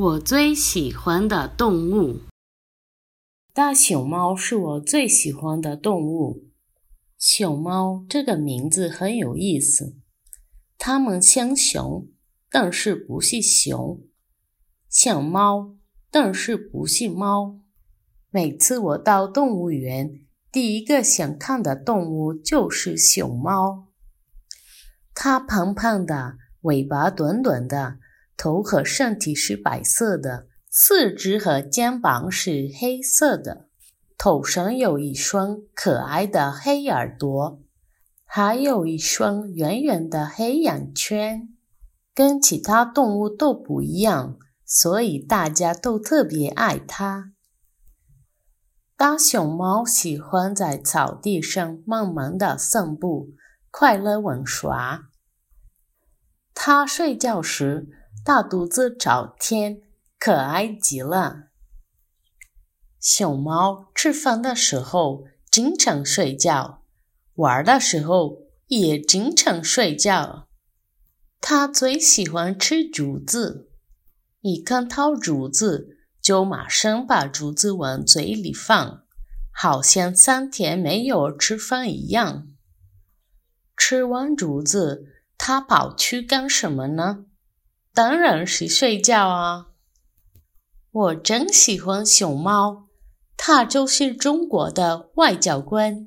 我最喜欢的动物，大熊猫是我最喜欢的动物。熊猫这个名字很有意思，它们像熊，但是不是熊；像猫，但是不是猫。每次我到动物园，第一个想看的动物就是熊猫。它胖胖的，尾巴短短的。头和身体是白色的，四肢和肩膀是黑色的，头上有一双可爱的黑耳朵，还有一双圆圆的黑眼圈，跟其他动物都不一样，所以大家都特别爱它。大熊猫喜欢在草地上慢慢的散步，快乐玩耍。它睡觉时。大肚子朝天，可爱极了。熊猫吃饭的时候经常睡觉，玩的时候也经常睡觉。它最喜欢吃竹子，一看到竹子就马上把竹子往嘴里放，好像三天没有吃饭一样。吃完竹子，它跑去干什么呢？当然是睡觉啊！我真喜欢熊猫，它就是中国的外交官。